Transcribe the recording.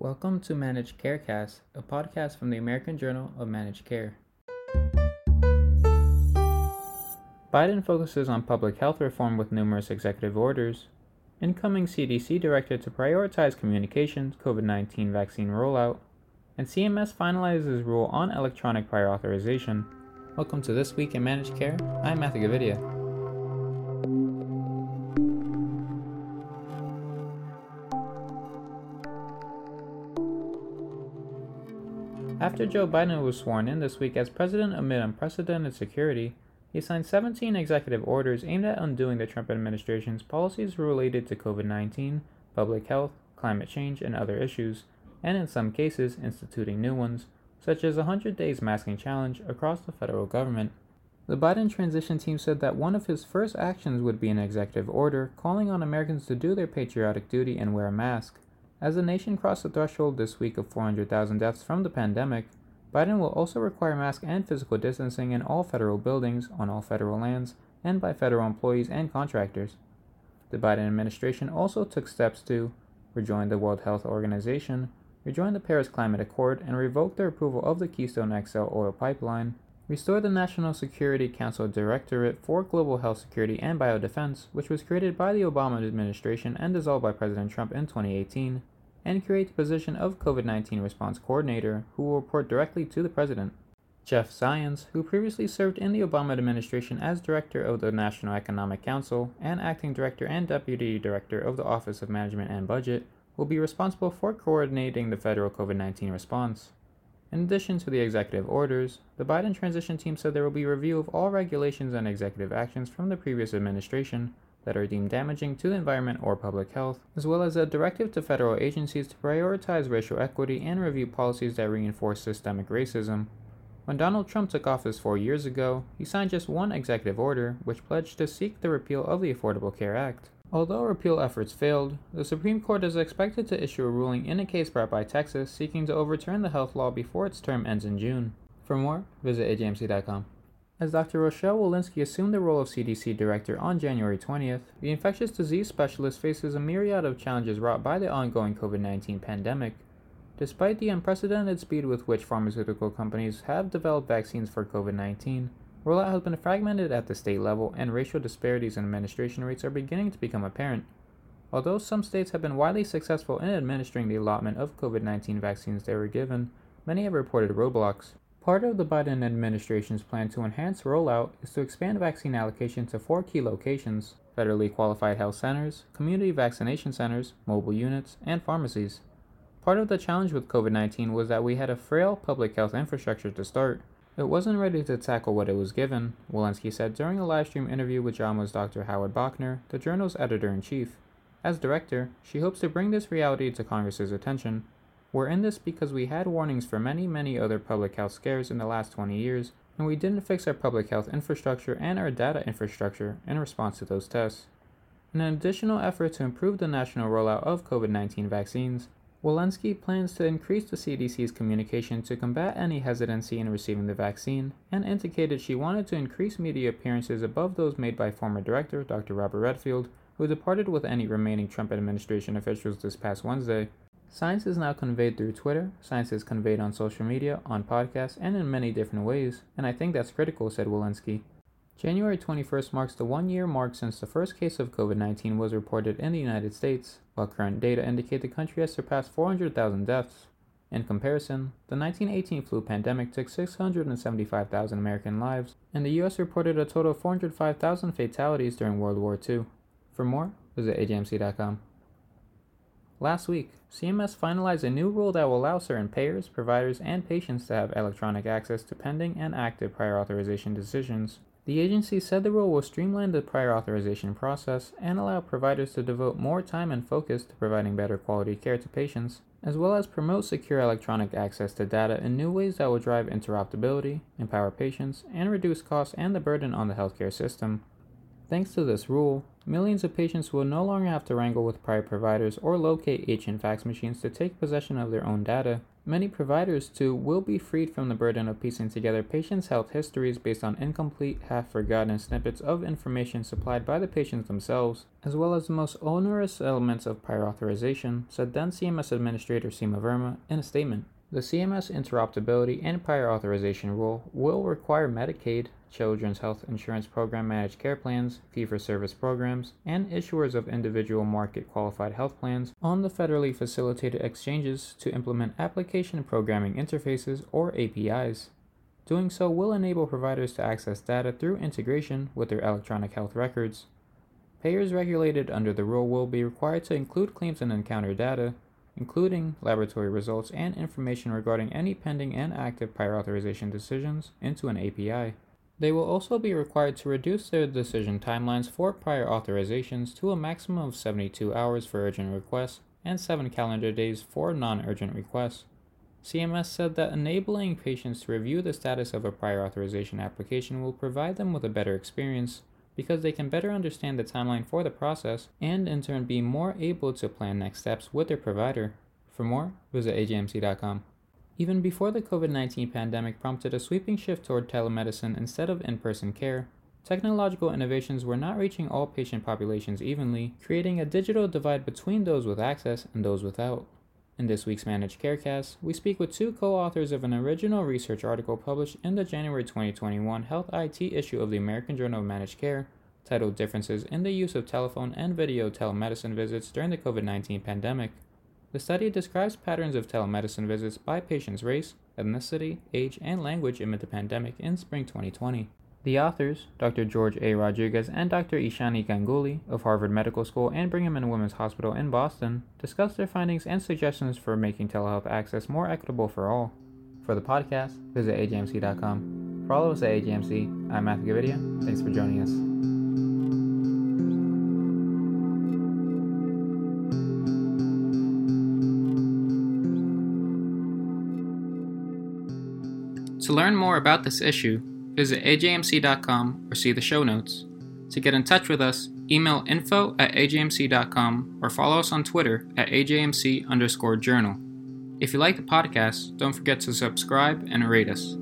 Welcome to Managed Carecast, a podcast from the American Journal of Managed Care. Biden focuses on public health reform with numerous executive orders. Incoming CDC director to prioritize communications, COVID 19 vaccine rollout, and CMS finalizes rule on electronic prior authorization. Welcome to This Week in Managed Care. I'm Matthew Gavidia. After Joe Biden was sworn in this week as president amid unprecedented security, he signed 17 executive orders aimed at undoing the Trump administration's policies related to COVID 19, public health, climate change, and other issues, and in some cases, instituting new ones, such as a 100 days masking challenge across the federal government. The Biden transition team said that one of his first actions would be an executive order calling on Americans to do their patriotic duty and wear a mask. As the nation crossed the threshold this week of 400,000 deaths from the pandemic, Biden will also require mask and physical distancing in all federal buildings, on all federal lands, and by federal employees and contractors. The Biden administration also took steps to rejoin the World Health Organization, rejoin the Paris Climate Accord, and revoke their approval of the Keystone XL oil pipeline, restore the National Security Council Directorate for Global Health Security and Biodefense, which was created by the Obama administration and dissolved by President Trump in 2018, and create the position of COVID 19 response coordinator, who will report directly to the president. Jeff Zients, who previously served in the Obama administration as director of the National Economic Council and acting director and deputy director of the Office of Management and Budget, will be responsible for coordinating the federal COVID 19 response. In addition to the executive orders, the Biden transition team said there will be review of all regulations and executive actions from the previous administration that are deemed damaging to the environment or public health, as well as a directive to federal agencies to prioritize racial equity and review policies that reinforce systemic racism. When Donald Trump took office four years ago, he signed just one executive order, which pledged to seek the repeal of the Affordable Care Act. Although repeal efforts failed, the Supreme Court is expected to issue a ruling in a case brought by Texas seeking to overturn the health law before its term ends in June. For more, visit ajmc.com. As Dr. Rochelle Walensky assumed the role of CDC director on January 20th, the infectious disease specialist faces a myriad of challenges wrought by the ongoing COVID 19 pandemic. Despite the unprecedented speed with which pharmaceutical companies have developed vaccines for COVID 19, rollout has been fragmented at the state level, and racial disparities in administration rates are beginning to become apparent. Although some states have been widely successful in administering the allotment of COVID 19 vaccines they were given, many have reported roadblocks. Part of the Biden administration's plan to enhance rollout is to expand vaccine allocation to four key locations federally qualified health centers, community vaccination centers, mobile units, and pharmacies. Part of the challenge with COVID 19 was that we had a frail public health infrastructure to start. It wasn't ready to tackle what it was given, Walensky said during a live stream interview with JAMA's Dr. Howard Bauchner, the journal's editor in chief. As director, she hopes to bring this reality to Congress's attention we're in this because we had warnings for many, many other public health scares in the last 20 years, and we didn't fix our public health infrastructure and our data infrastructure in response to those tests. In an additional effort to improve the national rollout of COVID 19 vaccines, Walensky plans to increase the CDC's communication to combat any hesitancy in receiving the vaccine, and indicated she wanted to increase media appearances above those made by former director Dr. Robert Redfield, who departed with any remaining Trump administration officials this past Wednesday. Science is now conveyed through Twitter, science is conveyed on social media, on podcasts, and in many different ways, and I think that's critical, said Walensky. January 21st marks the one year mark since the first case of COVID 19 was reported in the United States, while current data indicate the country has surpassed 400,000 deaths. In comparison, the 1918 flu pandemic took 675,000 American lives, and the US reported a total of 405,000 fatalities during World War II. For more, visit ajmc.com. Last week, CMS finalized a new rule that will allow certain payers, providers, and patients to have electronic access to pending and active prior authorization decisions. The agency said the rule will streamline the prior authorization process and allow providers to devote more time and focus to providing better quality care to patients, as well as promote secure electronic access to data in new ways that will drive interoperability, empower patients, and reduce costs and the burden on the healthcare system. Thanks to this rule, millions of patients will no longer have to wrangle with prior providers or locate ancient fax machines to take possession of their own data, many providers too will be freed from the burden of piecing together patients' health histories based on incomplete, half forgotten snippets of information supplied by the patients themselves, as well as the most onerous elements of prior authorization, said then CMS Administrator Seema Verma in a statement. The CMS interoperability and prior authorization rule will require Medicaid, Children's Health Insurance Program managed care plans, fee for service programs, and issuers of individual market qualified health plans on the federally facilitated exchanges to implement application programming interfaces or APIs. Doing so will enable providers to access data through integration with their electronic health records. Payers regulated under the rule will be required to include claims and encounter data including laboratory results and information regarding any pending and active prior authorization decisions, into an API. They will also be required to reduce their decision timelines for prior authorizations to a maximum of 72 hours for urgent requests and 7 calendar days for non urgent requests. CMS said that enabling patients to review the status of a prior authorization application will provide them with a better experience because they can better understand the timeline for the process and in turn be more able to plan next steps with their provider. For more, visit ajmc.com. Even before the COVID 19 pandemic prompted a sweeping shift toward telemedicine instead of in person care, technological innovations were not reaching all patient populations evenly, creating a digital divide between those with access and those without. In this week's Managed Carecast, we speak with two co authors of an original research article published in the January 2021 Health IT issue of the American Journal of Managed Care, titled Differences in the Use of Telephone and Video Telemedicine Visits During the COVID 19 Pandemic. The study describes patterns of telemedicine visits by patients' race, ethnicity, age, and language amid the pandemic in spring 2020. The authors, Dr. George A. Rodriguez and Dr. Ishani Ganguli of Harvard Medical School and Brigham and Women's Hospital in Boston, discuss their findings and suggestions for making telehealth access more equitable for all. For the podcast, visit ajmc.com. For all of us at AJMC, I'm Matthew Gavidia. Thanks for joining us. To learn more about this issue, visit ajmc.com or see the show notes. To get in touch with us, email info at ajmc.com or follow us on Twitter at ajmc underscore journal. If you like the podcast, don't forget to subscribe and rate us.